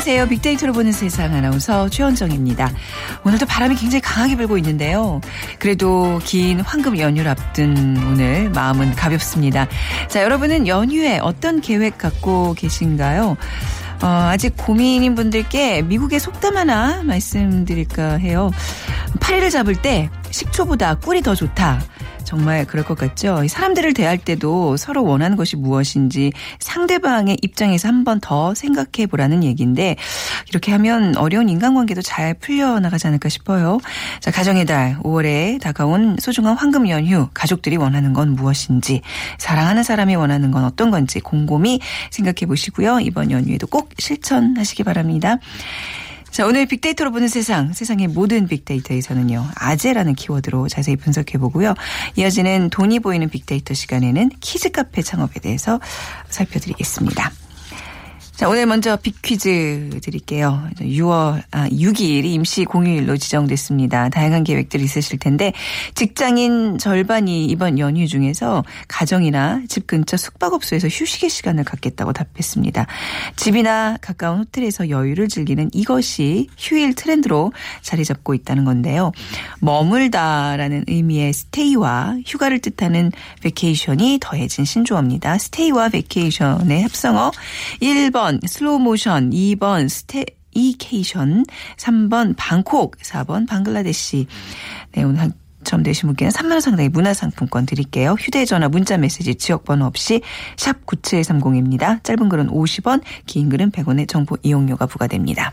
안녕하세요. 빅데이터로 보는 세상 아나운서 최원정입니다. 오늘도 바람이 굉장히 강하게 불고 있는데요. 그래도 긴 황금 연휴를 앞둔 오늘 마음은 가볍습니다. 자, 여러분은 연휴에 어떤 계획 갖고 계신가요? 어, 아직 고민인 분들께 미국의 속담 하나 말씀드릴까 해요. 파리를 잡을 때 식초보다 꿀이 더 좋다. 정말 그럴 것 같죠? 이 사람들을 대할 때도 서로 원하는 것이 무엇인지 상대방의 입장에서 한 번 더 생각해 보라는 얘기인데 이렇게 하면 어려운 인간관계도 잘 풀려나가지 않을까 싶어요. 자, 가정의 달 5월에 다가온 소중한 황금 연휴 가족들이 원하는 건 무엇인지 사랑하는 사람이 원하는 건 어떤 건지 곰곰이 생각해 보시고요. 이번 연휴에도 꼭 실천하시기 바랍니다. 자, 오늘 빅데이터로 보는 세상, 세상의 모든 빅데이터에서는요, 아재라는 키워드로 자세히 분석해 보고요. 이어지는 돈이 보이는 빅데이터 시간에는 키즈 카페 창업에 대해서 살펴드리겠습니다. 자, 오늘 먼저 빅퀴즈 드릴게요. 6월, 아, 6일이 임시 공휴일로 지정됐습니다. 다양한 계획들이 있으실 텐데, 직장인 절반이 이번 연휴 중에서 가정이나 집 근처 숙박업소에서 휴식의 시간을 갖겠다고 답했습니다. 집이나 가까운 호텔에서 여유를 즐기는 이것이 휴일 트렌드로 자리 잡고 있다는 건데요. 머물다라는 의미의 stay와 휴가를 뜻하는 vacation이 더해진 신조어입니다. stay와 vacation의 합성어 1번 슬로우 모션, 2번 staycation, 3번 방콕, 4번 방글라데시. 네, 오늘 한 당첨 되신 분께는 3만 원 상당의 문화상품권 드릴게요. 휴대전화, 문자메시지, 지역번호 없이 샵 9730입니다. 짧은 글은 50원, 긴 글은 100원의 정보 이용료가 부과됩니다.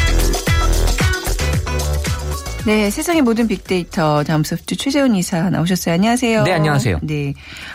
네, 세상의 모든 빅데이터 다음 소프트 최재훈 이사 나오셨어요. 안녕하세요. 네, 안녕하세요. 네,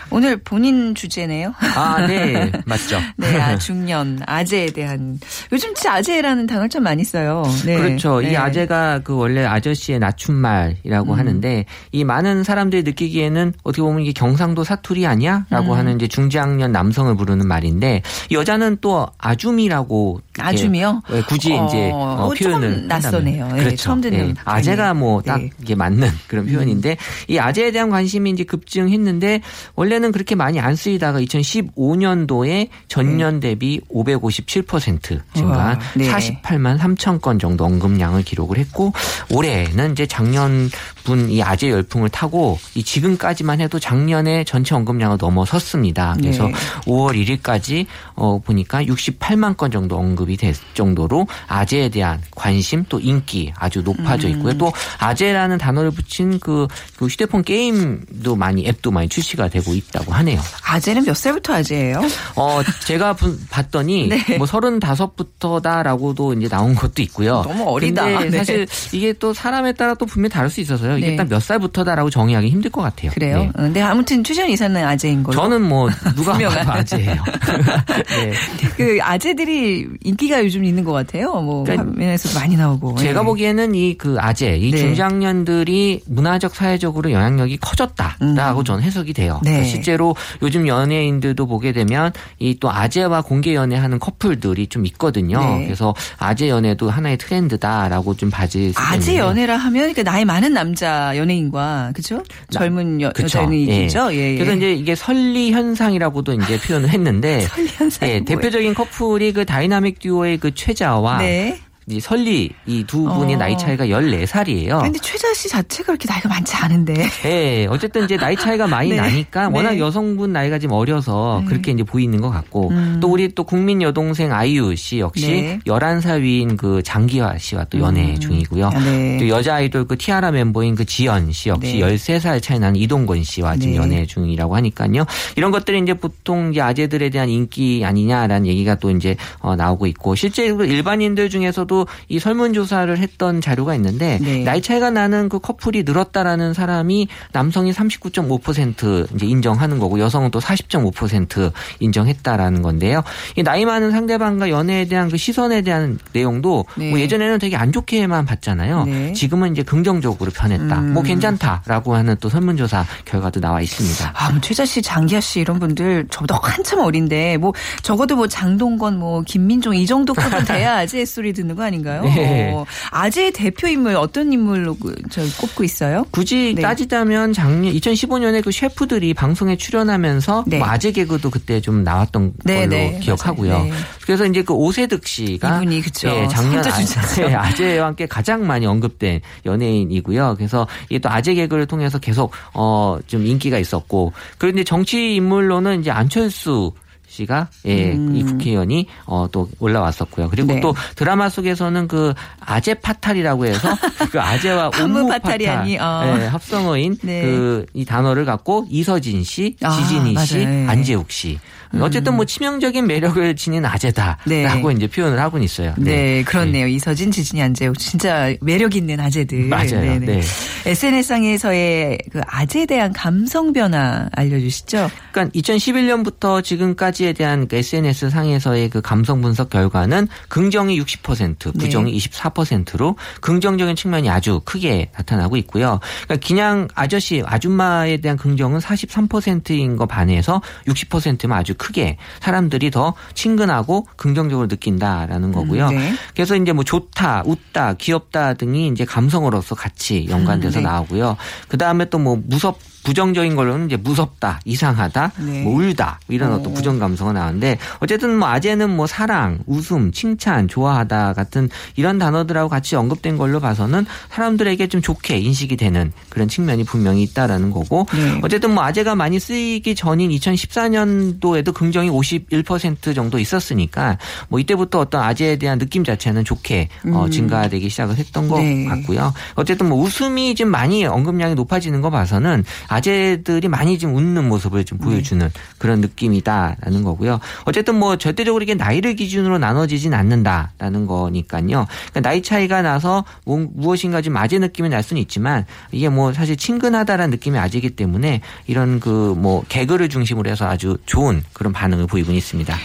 오늘 본인 주제네요. 아, 네. 맞죠. 네, 아, 중년, 아재에 대한. 요즘 진짜 아재라는 단어를 참 많이 써요. 네. 그렇죠. 네. 이 아재가 그 원래 아저씨의 낮춤말이라고 음. 하는데 이 많은 사람들이 느끼기에는 어떻게 보면 이게 경상도 사투리 아니야? 라고 음. 하는 이제 중장년 남성을 부르는 말인데 이 여자는 또 아줌이라고 아줌이요? 왜 굳이 어, 이제 어, 어, 표현을 좀 낯서네요. 한다면. 예, 그렇죠. 처음 듣는 예. 아재 가 뭐딱 네. 이게 맞는 그런 표현인데 이 아재에 대한 관심이 이제 급증했는데 원래는 그렇게 많이 안 쓰이다가 2015년도에 전년 대비 557% 증가한 우와, 네. 48만 3천 건 정도 언급량을 기록을 했고 올해는 이제 작년 분이 아재 열풍을 타고 이 지금까지만 해도 작년에 전체 언급량을 넘어섰습니다. 그래서 네. 5월 1일까지 어 보니까 68만 건 정도 언급이 될 정도로 아재에 대한 관심 또 인기 아주 높아져 있고요. 음. 또 아재라는 단어를 붙인 그, 그 휴대폰 게임도 많이 앱도 많이 출시가 되고 있다고 하네요. 아재는 몇 살부터 아재예요? 어 제가 부- 봤더니 네. 뭐 35부터다라고도 이제 나온 것도 있고요. 너무. 근데 네. 사실 이게 또 사람에 따라 또 분명히 다를 수 있어서요. 이게 네. 딱몇 살부터다라고 정의하기 힘들 것 같아요. 그래요? 네. 어, 근데 아무튼 최재훈 이사는 아재인 걸로. 저는 뭐 누가. 봐도 아재예요. 네. 그 아재들이 인기가 요즘 있는 것 같아요. 뭐 그러니까 화면에서도 많이 나오고. 제가 예. 보기에는 이 그 아재, 이 네. 중장년들이 문화적 사회적으로 영향력이 커졌다라고 음. 저는 해석이 돼요. 네. 그러니까 실제로 요즘 연예인들도 보게 되면 이 또 아재와 공개 연애하는 커플들이 좀 있거든요. 네. 그래서 아재 연애도 하나의 트렌드다라고 좀 봐질 수 아재. 연애라 하면 그 나이 많은 남자 연예인과 그죠? 젊은 여, 그쵸. 여자 연예인이죠. 예. 예. 그래서 이제 이게 설리 현상이라고도 이제 표현을 했는데 설리 현상이 예? 대표적인 커플이 그 다이나믹 듀오의 그 최자와 네. 이 설리 이 두 분의 어. 나이 차이가 14살이에요. 근데 최자 씨 자체가 그렇게 나이가 많지 않은데. 네, 어쨌든 이제 나이 차이가 많이 네. 나니까 워낙 네. 여성분 나이가 좀 어려서 그렇게 이제 보이는 것 같고 음. 또 우리 또 국민 여동생 아이유 씨 역시 네. 11살 위인 그 장기하 씨와 또 연애 음. 중이고요. 네. 또 여자 아이돌 그 티아라 멤버인 그 지연 씨 역시 네. 13살 차이 나는 이동건 씨와 지금 네. 연애 중이라고 하니까요. 이런 것들이 이제 보통 이제 아재들에 대한 인기 아니냐라는 얘기가 또 이제 어, 나오고 있고 실제로 일반인들 중에서도 이 설문조사를 했던 자료가 있는데 네. 나이 차이가 나는 그 커플이 늘었다라는 사람이 남성이 39.5% 이제 인정하는 거고 여성은 또 40.5% 인정했다라는 건데요. 이 나이 많은 상대방과 연애에 대한 그 시선에 대한 내용도 네. 뭐 예전에는 되게 안 좋게만 봤잖아요. 네. 지금은 이제 긍정적으로 변했다. 음. 뭐 괜찮다라고 하는 또 설문조사 결과도 나와 있습니다. 아, 뭐 최자 씨, 장기하 씨 이런 분들 저보다 한참 어린데 뭐 적어도 뭐 장동건, 뭐 김민종 이 정도 급은 돼야 아재 소리 듣는 거 아닌가요? 네. 어, 아재의 대표 인물 어떤 인물로 그, 저 꼽고 있어요? 굳이 네. 따지자면 작년 2015년에 그 셰프들이 방송에 출연하면서 네. 뭐 아재 개그도 그때 좀 나왔던 네, 걸로 네, 기억하고요. 네. 그래서 이제 그 오세득 씨가 이분이 그쵸. 예, 작년. 아, 예, 아재와 함께 가장 많이 언급된 연예인이고요. 그래서 이게 또 아재 개그를 통해서 계속 어 좀 인기가 있었고 그런데 정치 인물로는 이제 안철수 씨가 예, 이 국회의원이 어 또 올라왔었고요. 그리고 음. 네. 또 드라마 속에서는 그 아재 파탈이라고 해서 그 아재와 옴무 파탈이 파탈 아니, 어. 예, 합성어인 네. 그이 단어를 갖고 이서진 씨, 아, 지진희 씨, 맞아요. 예. 안재욱 씨. 어쨌든 뭐 치명적인 매력을 지닌 아재다라고 네. 이제 표현을 하고는 있어요. 네, 그렇네요. 이서진, 지진이, 안재욱 진짜 매력 있는 아재들. 맞아요. 네. SNS상에서의 그 아재에 대한 감성 변화 알려주시죠. 그러니까 2011년부터 지금까지 에 대한 그 SNS 상에서의 그 감성 분석 결과는 긍정이 60%, 부정이 24%로 긍정적인 측면이 아주 크게 나타나고 있고요. 그러니까 그냥 아저씨, 아줌마에 대한 긍정은 43%인 거 반해서 60%면 아주 크게 사람들이 더 친근하고 긍정적으로 느낀다라는 거고요. 음, 네. 그래서 이제 뭐 좋다, 웃다, 귀엽다 등이 이제 감성으로서 같이 연관돼서 음, 네. 나오고요. 그 다음에 또 뭐 무섭 부정적인 걸로는 이제 무섭다, 이상하다, 네. 뭐 울다 이런 어떤 부정 감성가 나오는데 어쨌든 뭐 아재는 뭐 사랑, 웃음, 칭찬, 좋아하다 같은 이런 단어들하고 같이 언급된 걸로 봐서는 사람들에게 좀 좋게 인식이 되는 그런 측면이 분명히 있다라는 거고 네. 어쨌든 뭐 아재가 많이 쓰이기 전인 2014년도에도 긍정이 51% 정도 있었으니까 뭐 이때부터 어떤 아재에 대한 느낌 자체는 좋게 어, 증가되기 시작을 했던 것 음. 네. 같고요. 어쨌든 뭐 웃음이 좀 많이 언급량이 높아지는 거 봐서는 아 재들이 많이 좀 웃는 모습을 좀 보여주는 그런 느낌이다라는 거고요. 어쨌든 뭐 절대적으로 이게 나이를 기준으로 나눠지진 않는다라는 거니까요. 그러니까 나이 차이가 나서 뭐- 무엇인가 좀 아재 느낌이 날 수는 있지만 이게 뭐 사실 친근하다라는 느낌이 아재이기 때문에 이런 그 뭐 개그를 중심으로 해서 아주 좋은 그런 반응을 보이고 있습니다.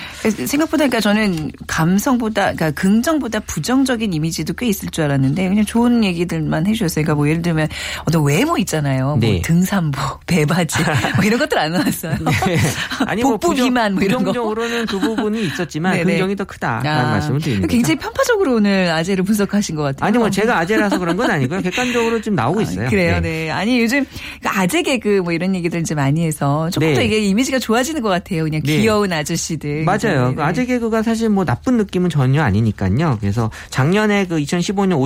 생각보다 그러니까 저는 감성보다 그러니까 긍정보다 부정적인 이미지도 꽤 있을 줄 알았는데 그냥 좋은 얘기들만 해주셨어요. 그러니까 뭐 예를 들면 어떤 외모 있잖아요. 네. 뭐 등산복, 배바지 뭐 이런 것들 안 나왔어요. 아니 뭐 복부 부정, 비만 뭐 이런 거. 부정적으로는 그 부분이 있었지만 네네. 긍정이 더 크다라는 아, 말씀을 드립니다. 굉장히 편파적으로 오늘 아재를 분석하신 것 같아요. 아니 뭐 제가 아재라서 그런 건 아니고요. 객관적으로 좀 나오고 있어요. 아, 그래요, 네. 네. 아니 요즘 그 아재 개그 뭐 이런 얘기들 이제 많이 해서 조금 네. 더 이게 이미지가 좋아지는 것 같아요. 그냥 네. 귀여운 아저씨들. 맞아요. 네, 그 아재 개그가 사실 뭐 나쁜 느낌은 전혀 아니니까요. 그래서 작년에 그 2015년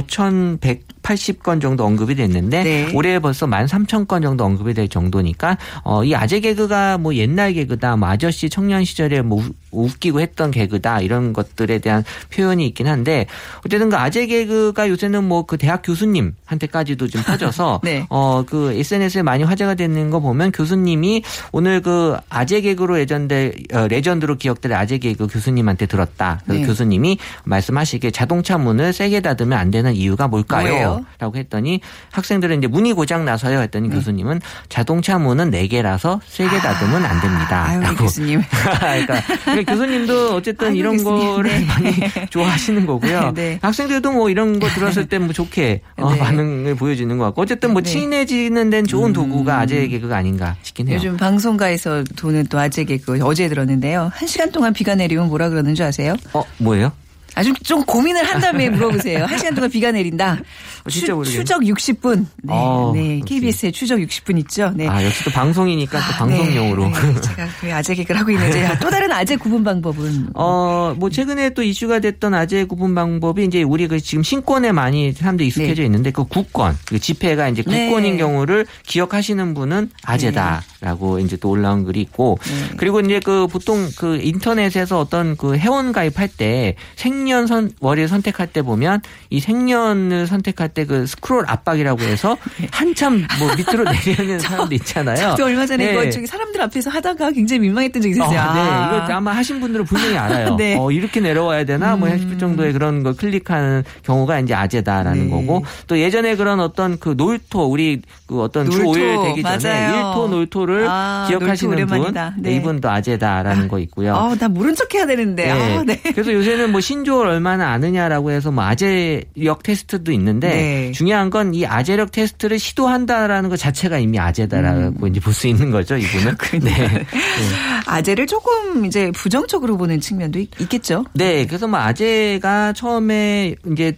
5,180건 정도 언급이 됐는데 네. 올해 벌써 13,000건 정도 언급이 될 정도니까 어, 이 아재 개그가 뭐 옛날 개그다, 뭐 아저씨 청년 시절에 뭐 우- 웃기고 했던 개그다 이런 것들에 대한 표현이 있긴 한데 어쨌든 그 아재 개그가 요새는 뭐 그 대학 교수님한테까지도 좀 퍼져서 네. 어그 SNS에 많이 화제가 되는 거 보면 교수님이 오늘 그 아재 개그로 예전대 어, 레전드로 기억될 아재 개그 교수님한테 들었다. 그래서 네. 교수님이 말씀하시기에 자동차 문을 세게 닫으면 안 되는 이유가 뭘까요? 뭐예요? 라고 했더니 학생들은 이제 문이 고장 나서요 했더니 네. 교수님은 자동차 문은 네 개라서 세게 닫으면 안 됩니다. 아유, 우리 라고. 교수님. 그러니까 교수님도 어쨌든 아이고, 이런 교수님. 거를 네. 많이 좋아하시는 거고요. 네. 학생들도 뭐 이런 거 들었을 때 뭐 좋게 어, 네. 반응을 보여주는 것 같고 어쨌든 뭐 네. 음. 친해지는 데는 좋은 도구가 아재 개그가 아닌가 싶긴 해요. 요즘 방송가에서 도는 또 아재 개그 어제 들었는데요. 한 시간 동안 비가 내리면 뭐라 그러는 줄 아세요? 어 뭐예요? 아, 좀, 좀 고민을 한 다음에 물어보세요. 한 시간 동안 비가 내린다. 어, 진짜 추. 추적 60분. 네. 어, 네. KBS의 추적 60분 있죠. 네. 아, 역시 또 방송이니까 또 아, 방송용으로. 네, 네. 제가 그 아재 개그를 하고 있는데 아, 또 다른 아재 구분 방법은 어, 뭐 최근에 또 이슈가 됐던 아재 구분 방법이 이제 우리 그 지금 신권에 많이 사람들이 익숙해져 있는데 그 국권, 그 집회가 이제 네. 국권인 경우를 기억하시는 분은 아재다라고 이제 또 올라온 글이 있고 그리고 이제 그 보통 그 인터넷에서 어떤 그 회원 가입할 때 생년 선 월일 선택할 때 보면 이 생년을 선택할 때 그 스크롤 압박이라고 해서 한참 뭐 밑으로 내리는 사람도 있잖아요. 저도 얼마 전에 네. 이거 저기 사람들 앞에서 하다가 굉장히 민망했던 적이 있었어요. 아, 네. 아. 이거 아마 하신 분들은 분명히 알아요. 네. 어, 이렇게 내려와야 되나? 뭐 싶을 정도의 그런 걸 클릭하는 경우가 이제 아재다라는 네. 거고 또 예전에 그런 어떤 그 놀토 우리 그 어떤 주 놀토, 5일 되기 전에 맞아요. 일토 놀토를 아, 기억하시는 놀토 분. 네. 네. 이분도 아재다라는 거 있고요. 아, 나 모른 척 해야 되는데. 아, 네. 그래서 요새는 뭐 신 조어를 얼마나 아느냐라고 해서 뭐 아재력 테스트도 있는데 네. 중요한 건 이 아재력 테스트를 시도한다라는 것 자체가 이미 아재다라고 이제 볼 수 있는 거죠, 이분은. 네. 아재를 조금 이제 부정적으로 보는 측면도 있, 있겠죠. 네, 그래서 뭐 아재가 처음에 이제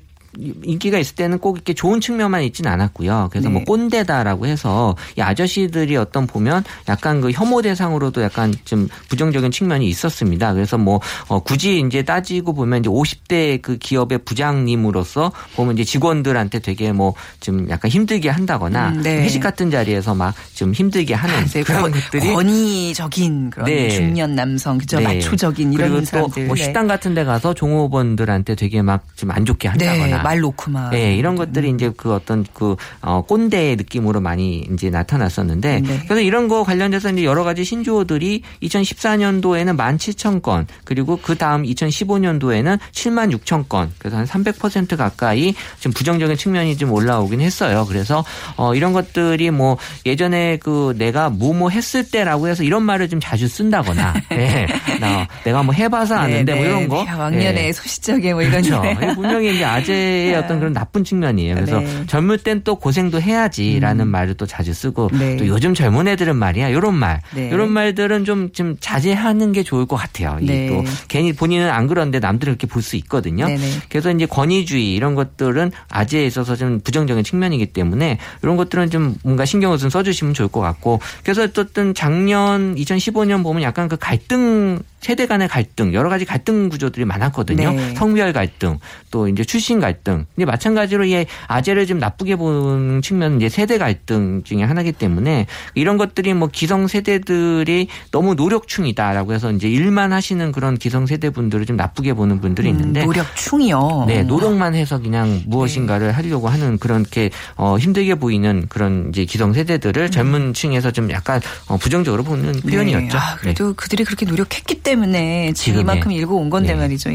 인기가 있을 때는 꼭 이렇게 좋은 측면만 있지는 않았고요. 그래서 네. 뭐 꼰대다라고 해서 이 아저씨들이 어떤 보면 약간 그 혐오 대상으로도 약간 좀 부정적인 측면이 있었습니다. 그래서 뭐 어, 굳이 이제 따지고 보면 이제 50대 그 기업의 부장님으로서 보면 이제 직원들한테 되게 뭐 좀 약간 힘들게 한다거나 음, 네. 회식 같은 자리에서 막 좀 힘들게 하는 이제 그런 권- 것들이 권위적인 그런 네. 중년 남성, 그죠? 네. 마초적인 이런 그리고. 또뭐 네. 식당 같은 데 가서 종업원들한테 되게 막 좀 안 좋게 한다거나 네, 말 놓고 막. 네, 이런 것들이 이제 그 어떤 그 어, 꼰대의 느낌으로 많이 이제 나타났었는데 네. 그래서 이런 거 관련돼서 이제 여러 가지 신조어들이 2014년도에는 17,000건 그리고 그 다음 2015년도에는 7만 6천 건 그래서 한 300% 가까이 좀 부정적인 측면이 좀 올라오긴 했어요. 그래서 어 이런 것들이 뭐 예전에 그 내가 뭐뭐 했을 때라고 해서 이런 말을 좀 자주 쓴다거나 네. 나 내가 뭐 해봐서 아는데 뭐 이런 거 네, 왕년에 네. 소시적에 뭐 이런. 그렇죠. 네. 분명히 이제 아재 의 어떤 그런 나쁜 측면이에요. 그래서 네. 젊을 땐 또 고생도 해야지라는 말을 또 자주 쓰고 네. 또 요즘 젊은 애들은 말이야 이런 말, 네. 이런 말들은 좀 좀 자제하는 게 좋을 것 같아요. 네. 또 괜히 본인은 안 그런데 남들은 이렇게 볼 수 있거든요. 네네. 그래서 이제 권위주의 이런 것들은 아재에 있어서 좀 부정적인 측면이기 때문에 이런 것들은 좀 뭔가 신경을 좀 써주시면 좋을 것 같고 그래서 어쨌든 작년 2015년 보면 약간 그 갈등 세대 간의 갈등 여러 가지 갈등 구조들이 많았거든요. 네. 성별 갈등 또 이제 출신 갈등. 근데 마찬가지로 이 아재를 좀 나쁘게 보는 측면은 이제 세대 갈등 중에 하나이기 때문에 이런 것들이 뭐 기성 세대들이 너무 노력충이다라고 해서 이제 일만 하시는 그런 기성 세대 분들을 좀 나쁘게 보는 분들이 있는데 음, 노력충이요. 네, 노력만 해서 그냥 네. 무엇인가를 하려고 하는 그렇게 어, 힘들게 보이는 그런 이제 기성 세대들을 젊은 층에서 좀 약간 어, 부정적으로 보는 표현이었죠. 음. 네. 아, 그래도 그들이 그렇게 노력했기 때문에 지금 지금의. 이만큼 일고 온 건데 네. 말이죠.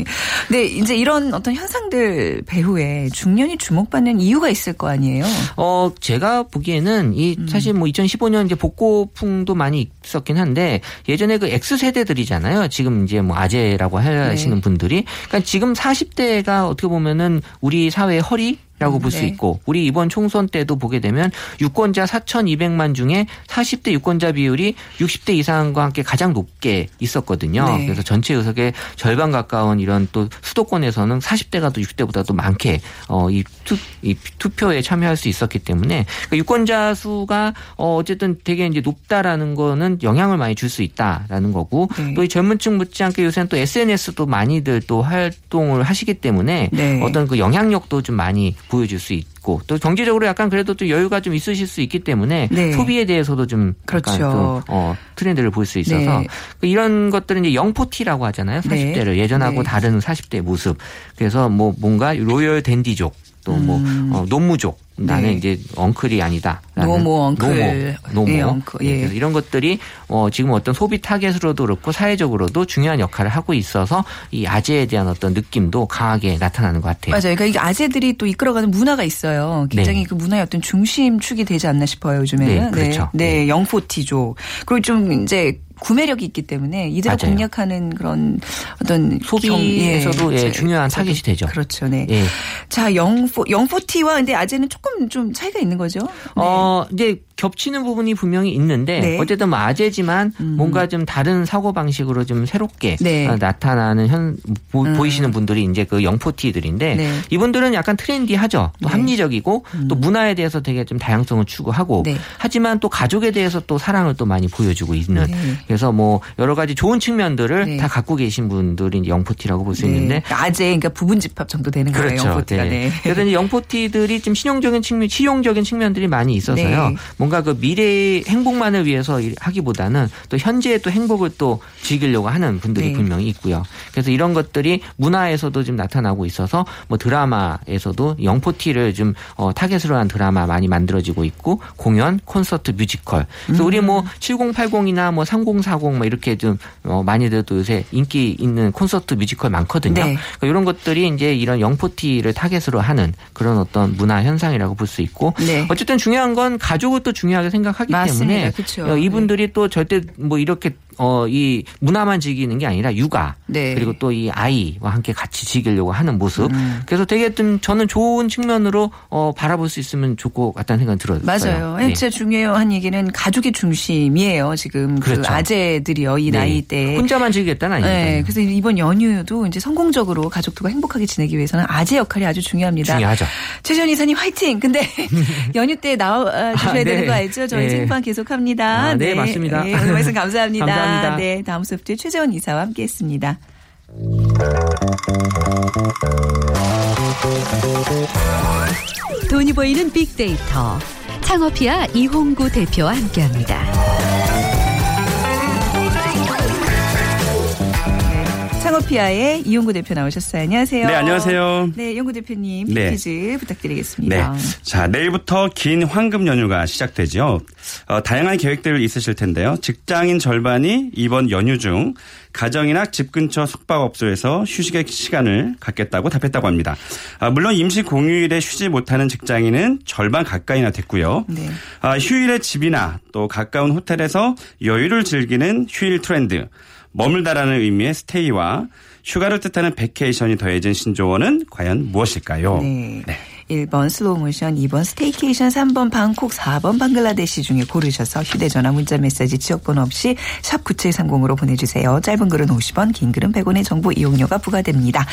근데 이제 이런 어떤 현상들 배후에 중년이 주목받는 이유가 있을 거 아니에요. 어, 제가 보기에는 이 음. 사실 뭐 2015년 이제 복고풍도 많이 있었긴 한데 예전에 그 X 세대들이잖아요. 지금 이제 뭐 아재라고 하시는 네. 분들이 그러니까 지금 40대가 어떻게 보면은 우리 사회의 허리 라고 볼수 네. 있고 우리 이번 총선 때도 보게 되면 유권자 4,200만 중에 40대 유권자 비율이 60대 이상과 함께 가장 높게 있었거든요. 네. 그래서 전체 의석의 절반 가까운 이런 또 수도권에서는 40대가 또 60대보다 도 많게 어, 이, 투표에 참여할 수 있었기 때문에 그러니까 유권자 수가 어, 어쨌든 되게 이제 높다라는 거는 영향을 많이 줄 수 있다라는 거고 네. 또이 젊은층 못지않게 요새는 또 SNS도 많이들 또 활동을 하시기 때문에 네. 어떤 그 영향력도 좀 많이 보여줄 수 있고 또 경제적으로 약간 그래도 또 여유가 좀 있으실 수 있기 때문에 네. 소비에 대해서도 좀 그렇죠. 또 어, 트렌드를 볼 수 있어서 네. 이런 것들은 이제 young forty라고 하잖아요. 40대를 예전하고 네. 다른 40대 모습. 그래서 뭐 뭔가 royal dandy족 또뭐 음. 어, 노무족 나는 네. 이제 uncle이 아니다. no more, uncle. no more, no more. 예, uncle, 예. 그래서 이런 것들이 어, 지금 어떤 소비 타겟으로도 그렇고 사회적으로도 중요한 역할을 하고 있어서 이 아재에 대한 어떤 느낌도 강하게 나타나는 것 같아요. 맞아요. 그러니까 이게 아재들이 또 이끌어가는 문화가 있어요. 굉장히 네. 그 문화의 어떤 중심축이 되지 않나 싶어요, 요즘에는. 네, 그렇죠. 네, 네. 영포티족. 그리고 좀 이제 구매력이 있기 때문에 이들을 맞아요. 공략하는 그런 어떤 소비에서도 경- 예, 제- 중요한 타겟이 되죠. 그렇죠, 네. 예. 자, 영포 영포티와 근데 아재는 조금 좀 차이가 있는 거죠. 네. 어, 이제 겹치는 부분이 분명히 있는데 네. 어쨌든 뭐 아재지만 음. 뭔가 좀 다른 사고 방식으로 좀 새롭게 네. 어, 나타나는 현 보, 음. 보이시는 분들이 이제 그 영포티들인데 네. 이분들은 약간 트렌디하죠. 또 네. 합리적이고 또 문화에 대해서 되게 좀 다양성을 추구하고 네. 하지만 또 가족에 대해서 또 사랑을 또 많이 보여주고 있는 네. 그래서 뭐 여러 가지 좋은 측면들을 네. 다 갖고 계신 분들이 영포티라고 볼 수 있는데 네. 아재 그러니까 부분 집합 정도 되는 거예요. 그렇죠. 영포티가. 네. 그래서 영포티들이 좀 신용적인 측면, 실용적인 측면들이 많이 있어서요. 네. 뭔가 그 미래의 행복만을 위해서 일- 하기보다는 또 현재의 또 행복을 또 즐기려고 하는 분들이 네. 분명히 있고요. 그래서 이런 것들이 문화에서도 좀 나타나고 있어서 뭐 드라마에서도 young forty를 좀 어, 타겟으로 한 드라마 많이 만들어지고 있고 공연, 콘서트, 뮤지컬. 그래서 우리 음. 뭐 7080이나 뭐 3040 뭐 이렇게 좀 어, 많이들 또 요새 인기 있는 콘서트 뮤지컬 많거든요. 네. 그러니까 이런 것들이 이제 이런 young forty를 타겟으로 하는 그런 어떤 문화 현상이라고 볼 수 있고 네. 어쨌든 중요한 건 가족을 또 중요하게 생각하기 맞습니다. 때문에 그쵸. 어, 이분들이 또 절대 뭐 이렇게 어, 이 문화만 즐기는 게 아니라 육아 네. 그리고 또 이 아이와 함께 같이 즐기려고 하는 모습 음. 그래서 되게 좀 저는 좋은 측면으로 어, 바라볼 수 있으면 것 같다는 생각이 들어요. 맞아요. 네. 진짜 중요한 얘기는 가족의 중심이에요. 지금 그 그렇죠. 아재들이요. 이 네. 나이 때. 혼자만 즐기겠다는 아니니까요. 네, 그래서 이번 연휴도 이제 성공적으로 가족들과 행복하게 지내기 위해서는 아재 역할이 아주 중요합니다. 중요하죠. 최전 이사님 화이팅! 근데 연휴 때 나와 주셔야 아, 네. 되는 거 알죠? 저희 네. 생방 계속합니다. 아, 네, 맞습니다. 네, 오늘 말씀 감사합니다. 감사합니다. 네, 다음 소프트 최재원 이사와 함께했습니다. 돈이 보이는 빅데이터 창업이야 이홍구 대표와 함께합니다. 창업피아의 이용구 대표 나오셨어요. 안녕하세요. 네, 안녕하세요. 네, 이용구 대표님 네. 퀴즈 부탁드리겠습니다. 네. 자, 내일부터 긴 황금 연휴가 시작되죠. 어, 다양한 계획들 있으실 텐데요. 직장인 절반이 이번 연휴 중 가정이나 집 근처 숙박업소에서 휴식의 시간을 갖겠다고 답했다고 합니다. 아, 물론 임시 공휴일에 쉬지 못하는 직장인은 절반 가까이나 됐고요. 네. 아, 휴일에 집이나 또 가까운 호텔에서 여유를 즐기는 휴일 트렌드. 머물다라는 의미의 stay와 휴가를 뜻하는 vacation이 더해진 신조어는 과연 무엇일까요? 네. 1번 슬로우 모션, 2번 staycation, 3번 방콕, 4번 방글라데시 중에 고르셔서 휴대전화 문자 메시지 지역번호 없이 샵 9730으로 보내주세요. 짧은 글은 50원, 긴 글은 100원의 정보 이용료가 부과됩니다.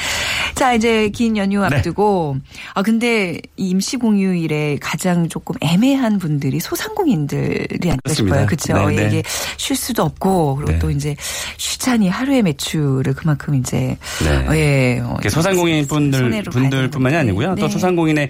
자, 이제 긴 연휴 네. 앞두고 아 근데 이 임시 공휴일에 가장 조금 애매한 분들이 소상공인들이 아닐까 그렇습니다. 싶어요. 그렇죠? 네, 네. 이게 쉴 수도 없고 그리고 네. 또 이제 쉬자니 하루의 매출을 그만큼 이제 네. 어, 예, 소상공인 분들 분들뿐만이. 아니고요. 또 네. 소상공인의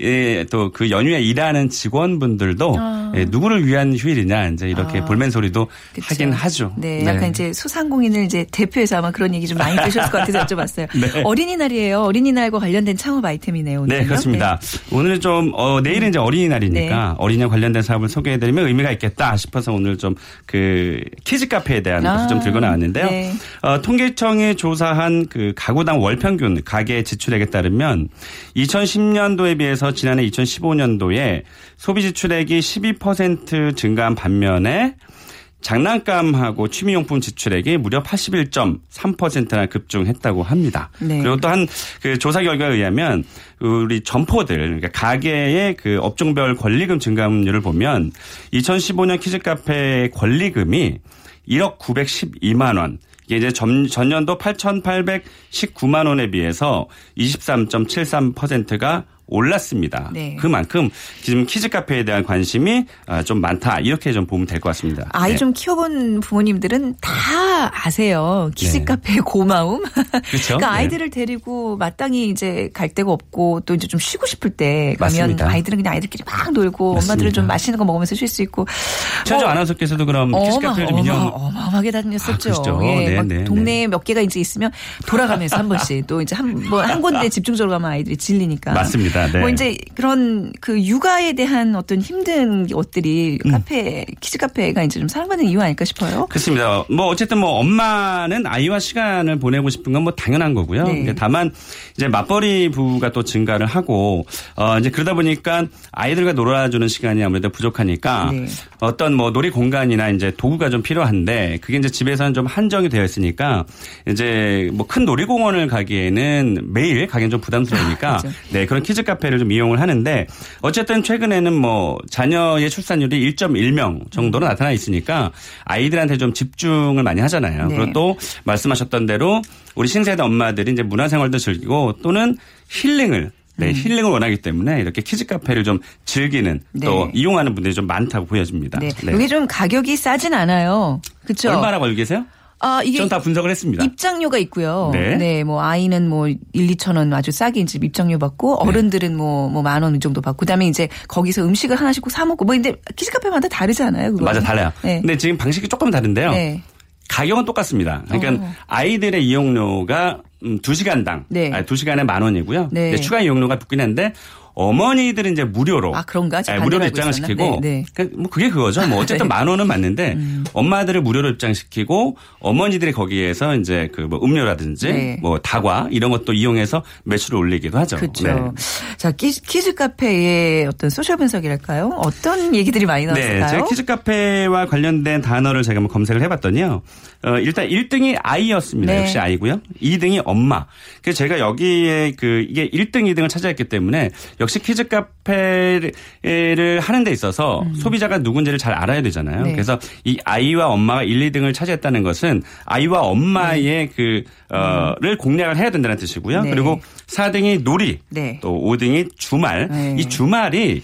예, 또 그 연휴에 일하는 직원분들도 아. 예, 누구를 위한 휴일이냐 이제 이렇게 아. 볼멘 소리도 그쵸. 하긴 하죠. 네, 약간 이제 소상공인을 이제 대표해서 아마 그런 얘기 좀 많이 드셨을 것 같아서 여쭤봤어요. 네. 어린이날이에요. 어린이날과 관련된 창업 아이템이네요. 오늘은요. 네, 그렇습니다. 오늘은 좀, 어, 내일은 이제 어린이날이니까 네. 어린이와 관련된 사업을 소개해드리면 의미가 있겠다 싶어서 오늘 좀 그 키즈 카페에 대한 아, 것을 좀 들고 나왔는데요. 네. 어, 통계청이 조사한 그 가구당 월 평균 가계 지출액에 따르면 2010년도에 비해서 지난해 2015년도에 소비 지출액이 12% 증가한 반면에 장난감하고 취미용품 지출액이 무려 81.3%나 급증했다고 합니다. 네. 그리고 또한 그 조사 결과에 의하면 우리 점포들 그러니까 가게의 그 업종별 권리금 증감률을 보면 2015년 키즈 카페 권리금이 1억 912만 원. 이게 이제 전, 전년도 8,819만 원에 비해서 23.73%가 올랐습니다. 네. 그만큼 지금 키즈 카페에 대한 관심이 아, 좀 많다. 이렇게 좀 보면 될 것 같습니다. 아이 네. 좀 키워본 부모님들은 다 아세요. 키즈 네. 카페의 고마움. 그렇죠. 그러니까 네. 아이들을 데리고 마땅히 이제 갈 데가 없고 또 이제 좀 쉬고 싶을 때 가면 맞습니다. 아이들은 그냥 아이들끼리 막 놀고 맞습니다. 엄마들은 좀 맛있는 거 먹으면서 쉴 수 있고. 최저 뭐 아나운서께서도 그럼 키즈 카페를 좀 어마, 이용 어마어마하게 다녔었죠. 아. 예, 네, 막 네, 동네에 몇 개가 이제 있으면 돌아가면서 한 번씩 또 이제 한번한 군데 집중적으로 가면 아이들이 질리니까. 맞습니다. 네. 뭐 이제 그런 그 육아에 대한 어떤 힘든 것들이 음. 카페 키즈 카페가 이제 좀 사랑받는 이유 아닐까 싶어요. 그렇습니다. 뭐 어쨌든 뭐뭐 엄마는 아이와 시간을 보내고 싶은 건 뭐 당연한 거고요. 네. 다만 이제 맞벌이 부가 또 증가를 하고 어 이제 그러다 보니까 아이들과 놀아주는 시간이 아무래도 부족하니까 네. 어떤 뭐 놀이 공간이나 이제 도구가 좀 필요한데 그게 이제 집에서는 좀 한정이 되어 있으니까 이제 뭐 큰 놀이공원을 가기에는 매일 가기는 좀 부담스러우니까 그렇죠. 네 그런 키즈 카페를 좀 이용을 하는데 어쨌든 최근에는 뭐 자녀의 출산율이 1.1명 정도로 나타나 있으니까 아이들한테 좀 집중을 많이 하잖아요. 네. 그리고 또 말씀하셨던 대로 우리 신세대 엄마들이 이제 문화생활도 즐기고 또는 힐링을 네, 힐링을 원하기 때문에 이렇게 키즈 카페를 좀 즐기는 또 네. 이용하는 분들이 좀 많다고 보여집니다. 네. 네. 이게 좀 가격이 싸진 않아요. 그렇죠? 얼마나 걸고 계세요? 아, 이게 제가 다 분석을 했습니다. 입장료가 있고요. 네. 네. 뭐 아이는 뭐 1, 2천 원 아주 싸게 이제 입장료 받고 네. 어른들은 뭐뭐 만 원 정도 받고 그다음에 이제 거기서 음식을 하나씩 꼭 사 먹고 뭐 근데 키즈 카페마다 다르지 않아요? 그거? 맞아 달라요. 네. 근데 지금 방식이 조금 다른데요. 네. 가격은 똑같습니다. 그러니까 어. 아이들의 이용료가 음, 2시간당 네. 아, 2시간에 만 원이고요. 네. 추가 이용료가 붙긴 한데 어머니들은 이제 무료로 아, 그런가? 제가 네, 무료로 반대로 입장을 알고 있었나? 시키고 네, 네. 그, 뭐 그게 그거죠. 뭐 어쨌든 네. 음. 만 원은 맞는데 엄마들을 무료로 입장시키고 어머니들이 거기에서 이제 그 뭐 음료라든지 네. 뭐 다과 이런 것도 이용해서 매출을 올리기도 하죠. 그렇죠. 네. 자, 키즈, 카페의 어떤 소셜 분석이랄까요? 어떤 얘기들이 많이 네, 나왔을까요? 제가 키즈 카페와 관련된 단어를 제가 한번 검색을 해봤더니요. 어, 일단 1등이 아이였습니다. 네. 역시 아이고요. 2등이 엄마. 그래서 제가 여기에 그 이게 1등, 2등을 차지했기 때문에 역시 키즈 카페를 하는 데 있어서 소비자가 누군지를 잘 알아야 되잖아요. 음. 네. 그래서 이 아이와 엄마가 1, 2등을 차지했다는 것은 아이와 엄마의 그 어를 공략을 해야 된다는 뜻이고요. 네. 그리고 4등이 놀이, 네. 또 5등이 주말. 네. 이 주말이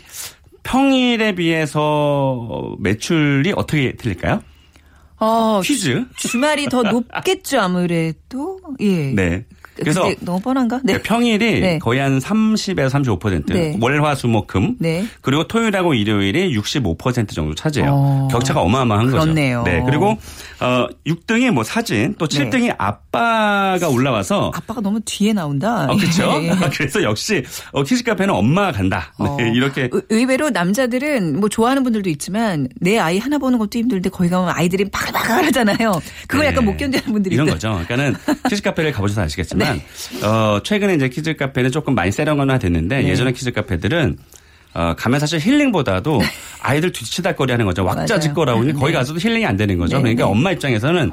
평일에 비해서 매출이 어떻게 틀릴까요? 어, 퀴즈. 주말이 더 높겠죠, 아무래도. 예. 네. 그래서 너무 뻔한가? 네. 평일이 네. 거의 한 30에서 35%, 네. 월화수목금, 네. 그리고 토요일하고 일요일이 65% 정도 차지해요. 어. 격차가 어마어마한 거죠. 그렇네요. 네. 그리고 어 6등이 뭐 사진, 또 네. 7등이 아빠가 올라와서 아빠가 너무 뒤에 나온다. 어, 그렇죠. 예. 그래서 역시 어, 키즈 카페는 엄마가 간다. 네, 어. 이렇게 의- 의외로 남자들은 뭐 좋아하는 분들도 있지만 내 아이 하나 보는 것도 힘든데 거기 가면 아이들이 바글바글 하잖아요. 그거 네. 약간 못 견디는 분들이 이런 있다. 거죠. 그러니까는 키즈 카페를 가보셔서 아시겠지만 네. 어, 최근에 이제 키즈 카페는 조금 많이 세련화가 됐는데 네. 예전에 키즈 카페들은 어, 가면 사실 힐링보다도 아이들 뒤치다거리 하는 거죠. 왁자 네. 거기 네. 가서도 힐링이 안 되는 거죠. 네, 그러니까 네. 엄마 입장에서는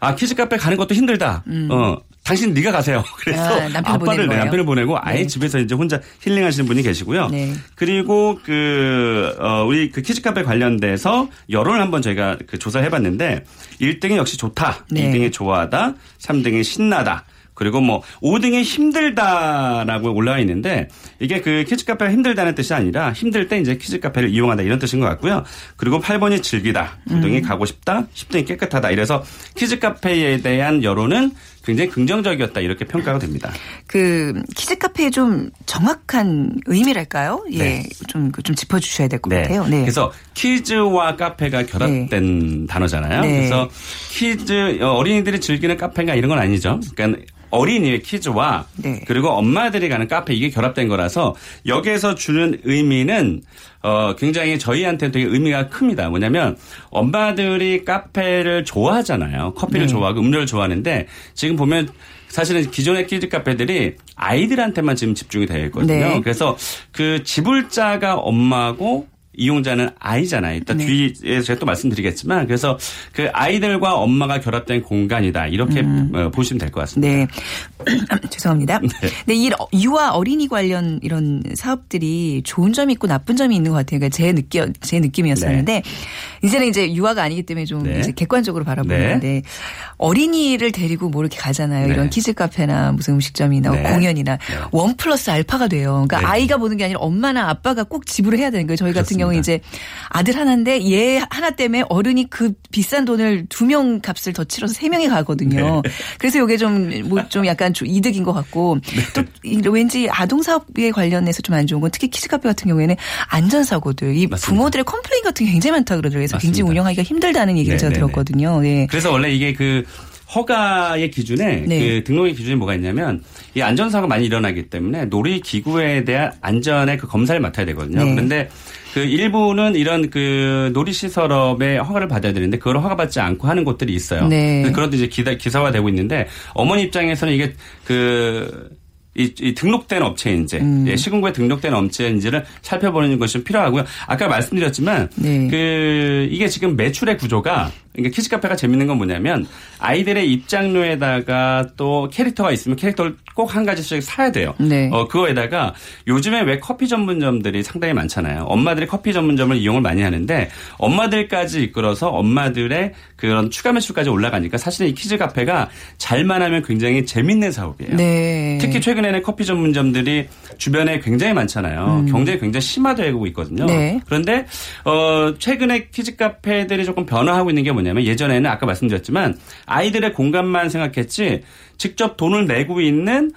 아 키즈 카페 가는 것도 힘들다. 어 당신 네가 가세요. 그래서 아, 보내는 네, 거예요? 남편을 보내고 아예 네. 집에서 이제 혼자 힐링하시는 분이 계시고요. 네. 그리고 그 어, 우리 그 키즈 카페 관련돼서 여론을 한번 저희가 그 조사를 해봤는데 1등이 역시 좋다, 네. 2등이 좋아하다, 3등이 신나다. 그리고 뭐 5등이 힘들다라고 올라와 있는데 이게 그 키즈 카페가 힘들다는 뜻이 아니라 힘들 때 이제 키즈 카페를 이용한다 이런 뜻인 것 같고요. 그리고 8번이 즐기다, 9등이 음. 가고 싶다, 10등이 깨끗하다. 이래서 키즈 카페에 대한 여론은 굉장히 긍정적이었다 이렇게 평가가 됩니다. 그 키즈 카페의 좀 정확한 의미랄까요? 예. 네. 좀, 그좀 짚어주셔야 될것 같아요. 네. 그래서 키즈와 카페가 결합된 단어잖아요. 네. 그래서 키즈 어, 어린이들이 즐기는 카페가 이런 건 아니죠. 그러니까 어린이의 키즈와 네. 그리고 엄마들이 가는 카페 이게 결합된 거라서 여기에서 주는 의미는 어 굉장히 저희한테 되게 의미가 큽니다. 뭐냐면 엄마들이 카페를 좋아하잖아요. 커피를 네. 좋아하고 음료를 좋아하는데 지금 보면 사실은 기존의 키즈 카페들이 아이들한테만 지금 집중이 되어 있거든요. 네. 그래서 그 지불자가 엄마고 이용자는 아이잖아요. 이따 네. 뒤에 제가 또 말씀드리겠지만 그래서 그 아이들과 엄마가 결합된 공간이다. 이렇게 어, 보시면 될 것 같습니다. 네. 죄송합니다. 네. 이 유아 어린이 관련 이런 사업들이 좋은 점이 있고 나쁜 점이 있는 것 같아요. 그러니까 제 느끼, 제 느낌이었었는데 이제는 이제 유아가 아니기 때문에 좀 네. 이제 객관적으로 바라보는데 어린이를 데리고 뭐 이렇게 가잖아요. 네. 이런 키즈 카페나 무슨 음식점이나 네. 공연이나 one plus alpha가 돼요. 그러니까 네. 아이가 보는 게 아니라 엄마나 아빠가 꼭 지불을 해야 되는 거예요. 저희 같은 그렇습니다. 경우는 이제 아들 하나인데 얘 하나 때문에 어른이 그 비싼 돈을 두 명 값을 더 치러서 세 명이 가거든요. 네. 그래서 이게 좀뭐좀 약간 좀 이득인 것 같고 네. 또 이- 왠지 아동 사업에 관련해서 좀 안 좋은 건 특히 키즈 카페 같은 경우에는 안전 사고들 이 맞습니다. 부모들의 complain 같은 게 굉장히 많다 그러더라고요. 그래서 굉장히 맞습니다. 운영하기가 힘들다는 얘기를 네, 제가 네, 들었거든요. 예. 그래서 원래 이게 그 허가의 기준에 네. 그 등록의 기준이 뭐가 있냐면 이 안전사고가 많이 일어나기 때문에 놀이 기구에 대한 안전의 그 검사를 맡아야 되거든요. 네. 그런데 그 일부는 이런 그 놀이시설업에 허가를 받아야 되는데 그걸 허가받지 않고 하는 곳들이 있어요. 네. 그래서 그런 데 이제 기사, 기사화되고 있는데 어머니 입장에서는 이게 그 이, 이 등록된 업체인지 음. 예, 시군구에 등록된 업체인지를 살펴보는 것이 좀 필요하고요. 아까 말씀드렸지만 네. 그 이게 지금 매출의 구조가 그러니까 키즈 카페가 재밌는 건 뭐냐면 아이들의 입장료에다가 또 캐릭터가 있으면 캐릭터를 꼭 한 가지씩 사야 돼요. 네. 어 그거에다가 요즘에 왜 커피 전문점들이 상당히 많잖아요. 엄마들이 커피 전문점을 이용을 많이 하는데 엄마들까지 이끌어서 엄마들의 그런 추가 매출까지 올라가니까 사실 이 키즈 카페가 잘만 하면 굉장히 재밌는 사업이에요. 네. 특히 최근에는 커피 전문점들이 주변에 굉장히 많잖아요. 경쟁이 굉장히 심화되고 있거든요. 음. 네. 그런데 어 최근에 키즈 카페들이 조금 변화하고 있는 게 뭐냐면 예전에는 아까 말씀드렸지만 아이들의 공간만 생각했지 직접 돈을 내고 있는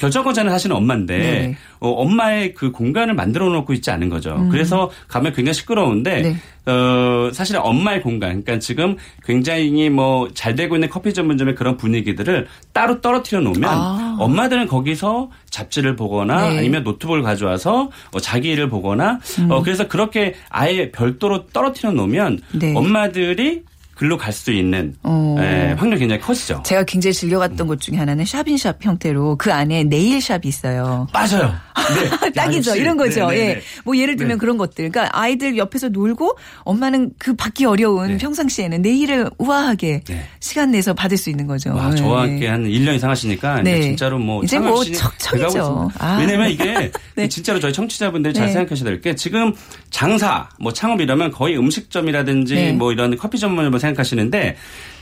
결정권자는 하시는 엄마인데 네. 음. 어, 엄마의 그 공간을 만들어 놓고 있지 않은 거죠. 그래서 가면 굉장히 시끄러운데 네. 어, 사실 엄마의 공간, 그러니까 지금 굉장히 뭐 잘 되고 있는 커피 전문점의 그런 분위기들을 따로 떨어뜨려 놓으면 아. 엄마들은 거기서 잡지를 보거나 네. 아니면 노트북을 가져와서 어, 자기 일을 보거나 어, 그래서 그렇게 아예 별도로 떨어뜨려 놓으면 네. 엄마들이 글로 갈 수 있는 어. 예, 확률이 굉장히 커지죠. 제가 굉장히 즐겨갔던 곳 중에 하나는 샵인샵 형태로 그 안에 네일샵이 있어요. 빠져요. 네. 딱이죠. 이런 거죠. 네, 네, 예. 네. 뭐 예를 들면 네. 그런 것들. 그러니까 아이들 옆에서 놀고 엄마는 그 받기 어려운 네. 평상시에는 내일을 우아하게 네. 시간 내서 받을 수 있는 거죠. 와, 예. 저와 함께 한 1년 이상 하시니까 네. 진짜로 뭐 이제 뭐든지 척척이죠. 아. 왜냐면 이게 네. 진짜로 저희 청취자분들이 잘 네. 생각하셔야 될 게 지금 장사, 뭐 창업 이러면 거의 음식점이라든지 네. 뭐 이런 커피 전문점을 생각 하시는데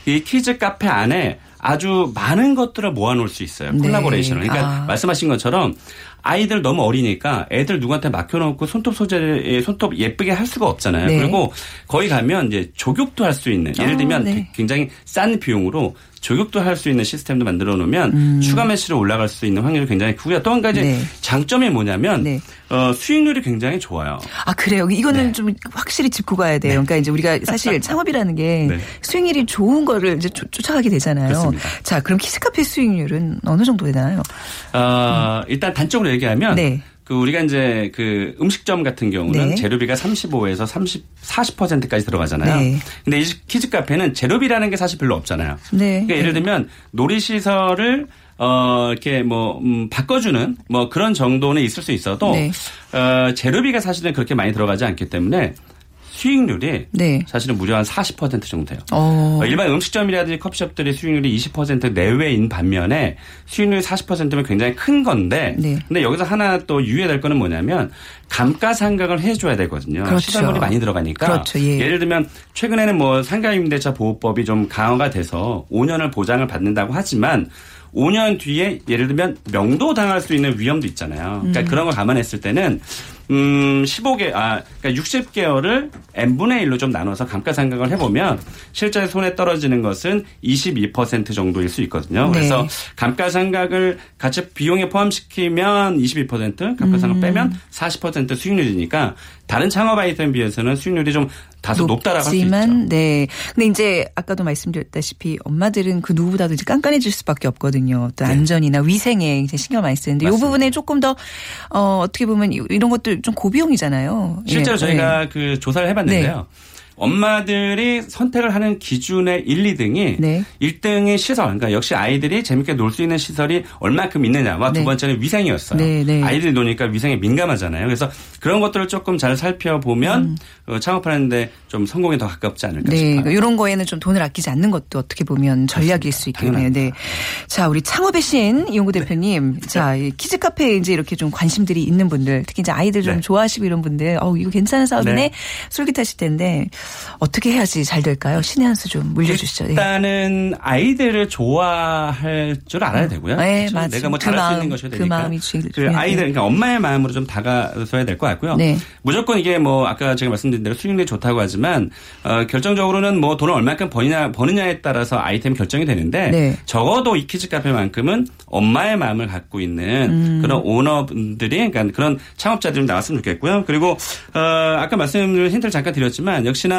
이 키즈 카페 안에 아주 많은 것들을 모아놓을 수 있어요. 네. collaboration을. 그러니까 아. 말씀하신 것처럼 아이들 너무 어리니까 애들 누구한테 맡겨놓고 손톱 소제를 손톱 예쁘게 할 수가 없잖아요. 네. 그리고 거기 가면 이제 족욕도 할 수 있는 예를 어, 들면 네. 굉장히 싼 비용으로 조격도 할 수 있는 시스템도 만들어 놓으면 추가 매출이 올라갈 수 있는 확률이 굉장히 크고요. 또 한 가지 음. 네. 장점이 뭐냐면 네. 어, 수익률이 굉장히 좋아요. 아 그래요. 이거는 네. 좀 확실히 짚고 가야 돼요. 그러니까 이제 우리가 사실 창업이라는 게 네. 수익률이 좋은 거를 이제 쫓- 쫓아가게 되잖아요. 그렇습니다. 자, 그럼 키즈카페 수익률은 어느 정도 되나요? 어, 일단 단적으로 얘기하면 네. 그 우리가 이제 그 음식점 같은 경우는 네. 재료비가 35에서 30, 40%까지 들어가잖아요. 네. 근데 이 키즈 카페는 재료비라는 게 사실 별로 없잖아요. 네. 그러니까 예를 들면 놀이 시설을 어, 이렇게 뭐, 음, 바꿔주는 뭐 그런 정도는 있을 수 있어도 네. 어, 재료비가 사실은 그렇게 많이 들어가지 않기 때문에 수익률이 네. 사실은 무려 한 40% 정도 돼요. 어. 어, 일반 음식점이라든지 커피숍들의 수익률이 20% 내외인 반면에 수익률이 40%면 굉장히 큰 건데 네. 근데 여기서 하나 또 유의해야 될 거는 뭐냐면 감가상각을 해줘야 되거든요. 그렇죠. 시설물이 많이 들어가니까. 그렇죠. 예. 를 들면 최근에는 뭐 상가임대차 보호법이 좀 강화가 돼서 5년을 보장을 받는다고 하지만 5년 뒤에 예를 들면 명도 당할 수 있는 위험도 있잖아요. 음. 그러니까 그런 걸 감안했을 때는 음 15개 아 그러니까 60개월을 n분의 1로 좀 나눠서 감가상각을 해보면 실제 손에 떨어지는 것은 22% 정도일 수 있거든요. 네. 그래서 감가상각을 같이 비용에 포함시키면 22% 감가상각 음. 빼면 40% 수익률이니까 다른 창업 아이템에 비해서는 수익률이 좀 다소 높다라고 할 수 있죠. 네. 근데 이제 아까도 말씀드렸다시피 엄마들은 그 누구보다도 이제 깐깐해질 수밖에 없거든요. 또 안전이나 위생에 이제 신경 많이 쓰는데 이 네. 맞습니다. 부분에 조금 더 어, 어떻게 보면 이- 이런 것들 좀 고비용이잖아요. 실제로 예, 저희가 네. 그 조사를 해봤는데요. 엄마들이 선택을 하는 기준의 1, 2등이 네. 1등이 시설, 그러니까 역시 아이들이 재밌게 놀 수 있는 시설이 얼마큼 있느냐와 네. 두 번째는 위생이었어요. 네, 네. 아이들이 노니까 위생에 민감하잖아요. 그래서 그런 것들을 조금 잘 살펴보면 어, 창업하는데 좀 성공에 더 가깝지 않을까 음. 네, 싶어요. 그러니까 이런 거에는 좀 돈을 아끼지 않는 것도 어떻게 보면 전략일 수 있겠네요. 네. 자, 우리 창업의 신 이용구 대표님. 자, 이 키즈 카페에 이제 이렇게 좀 관심들이 있는 분들, 특히 이제 아이들 좀 네. 좋아하시고 이런 분들, 어 이거 괜찮은 사업이네. 네. 솔깃하실 텐데 어떻게 해야지 잘 될까요? 신의 한 수 좀 물려주시죠. 예. 일단은 아이들을 좋아할 줄 알아야 되고요. 네, 그렇죠? 맞아요. 내가 뭐그 잘할 수 마음, 있는 것이 그 되니까. 마음이 제일 그 중요해요. 아이들, 그러니까 엄마의 마음으로 좀 다가서야 될 것 같고요. 네. 무조건 이게 뭐 아까 제가 말씀드린 대로 수익률이 좋다고 하지만 어, 결정적으로는 뭐 돈을 얼마큼 버느냐 버느냐에 따라서 아이템 결정이 되는데 네. 적어도 이 키즈 카페만큼은 엄마의 마음을 갖고 있는 음. 그런 오너분들이 그러니까 그런 창업자들이 나왔으면 좋겠고요. 그리고 어, 아까 말씀드린 힌트를 잠깐 드렸지만 역시나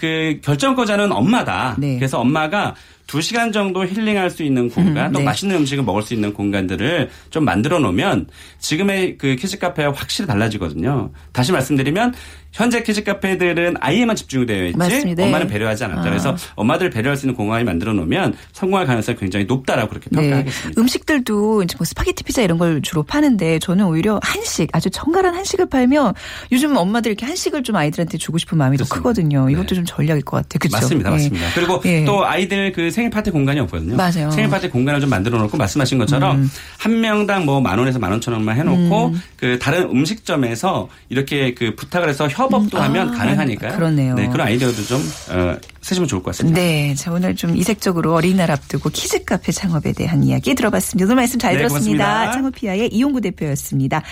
그 결정권자는 엄마다. 네. 그래서 엄마가 2시간 정도 힐링할 수 있는 공간, 음, 또 네. 맛있는 음식을 먹을 수 있는 공간들을 좀 만들어 놓으면 지금의 그 키즈 카페와 확실히 달라지거든요. 다시 말씀드리면 현재 키즈 카페들은 아이에만 집중이 되어 있지 맞습니다. 엄마는 네. 배려하지 않았다. 아. 그래서 엄마들 배려할 수 있는 공간을 만들어 놓으면 성공할 가능성이 굉장히 높다라고 그렇게 네. 평가하겠습니다. 음식들도 이제 뭐 스파게티 피자 이런 걸 주로 파는데 저는 오히려 한식 아주 정갈한 한식을 팔면 요즘 엄마들 이렇게 한식을 좀 아이들한테 주고 싶은 마음이 더 그렇습니다. 크거든요. 네. 이것도 좀 전략일 것 같아요. 그렇죠? 맞습니다, 맞습니다. 그리고 예. 또 아이들 그 생일 파티 공간이 없거든요. 맞아요. 음. 생일 파티 공간을 좀 만들어 놓고 말씀하신 것처럼 한 명당 뭐 만 원에서 만 오천 원만 해놓고 그 다른 음식점에서 이렇게 그 부탁을 해서 협업도 하면 아, 가능하니까요. 그러네요. 네, 그런 아이디어도 좀 어, 쓰시면 좋을 것 같습니다. 네, 자 오늘 좀 이색적으로 어린이날 앞두고 키즈 카페 창업에 대한 이야기 들어봤습니다. 오늘 말씀 잘 네, 들었습니다. 창업피아의 이용구 대표였습니다.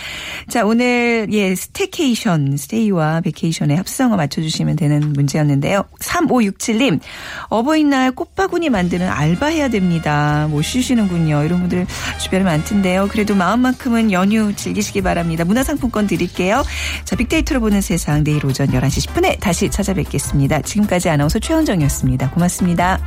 자 오늘 예 staycation, stay와 vacation의 합성어 맞춰주시면 되는 문제였는데 요. 3567님 어버이날 꽃바구니 만드는 알바해야 됩니다. 못 쉬시는군요. 이런 분들 주변에 많던데요. 그래도 마음만큼은 연휴 즐기시기 바랍니다. 문화상품권 드릴게요. 자 빅데이터로 보는 세상 내일 오전 11시 10분에 다시 찾아뵙겠습니다. 지금까지 아나운서 최현정이었습니다. 고맙습니다.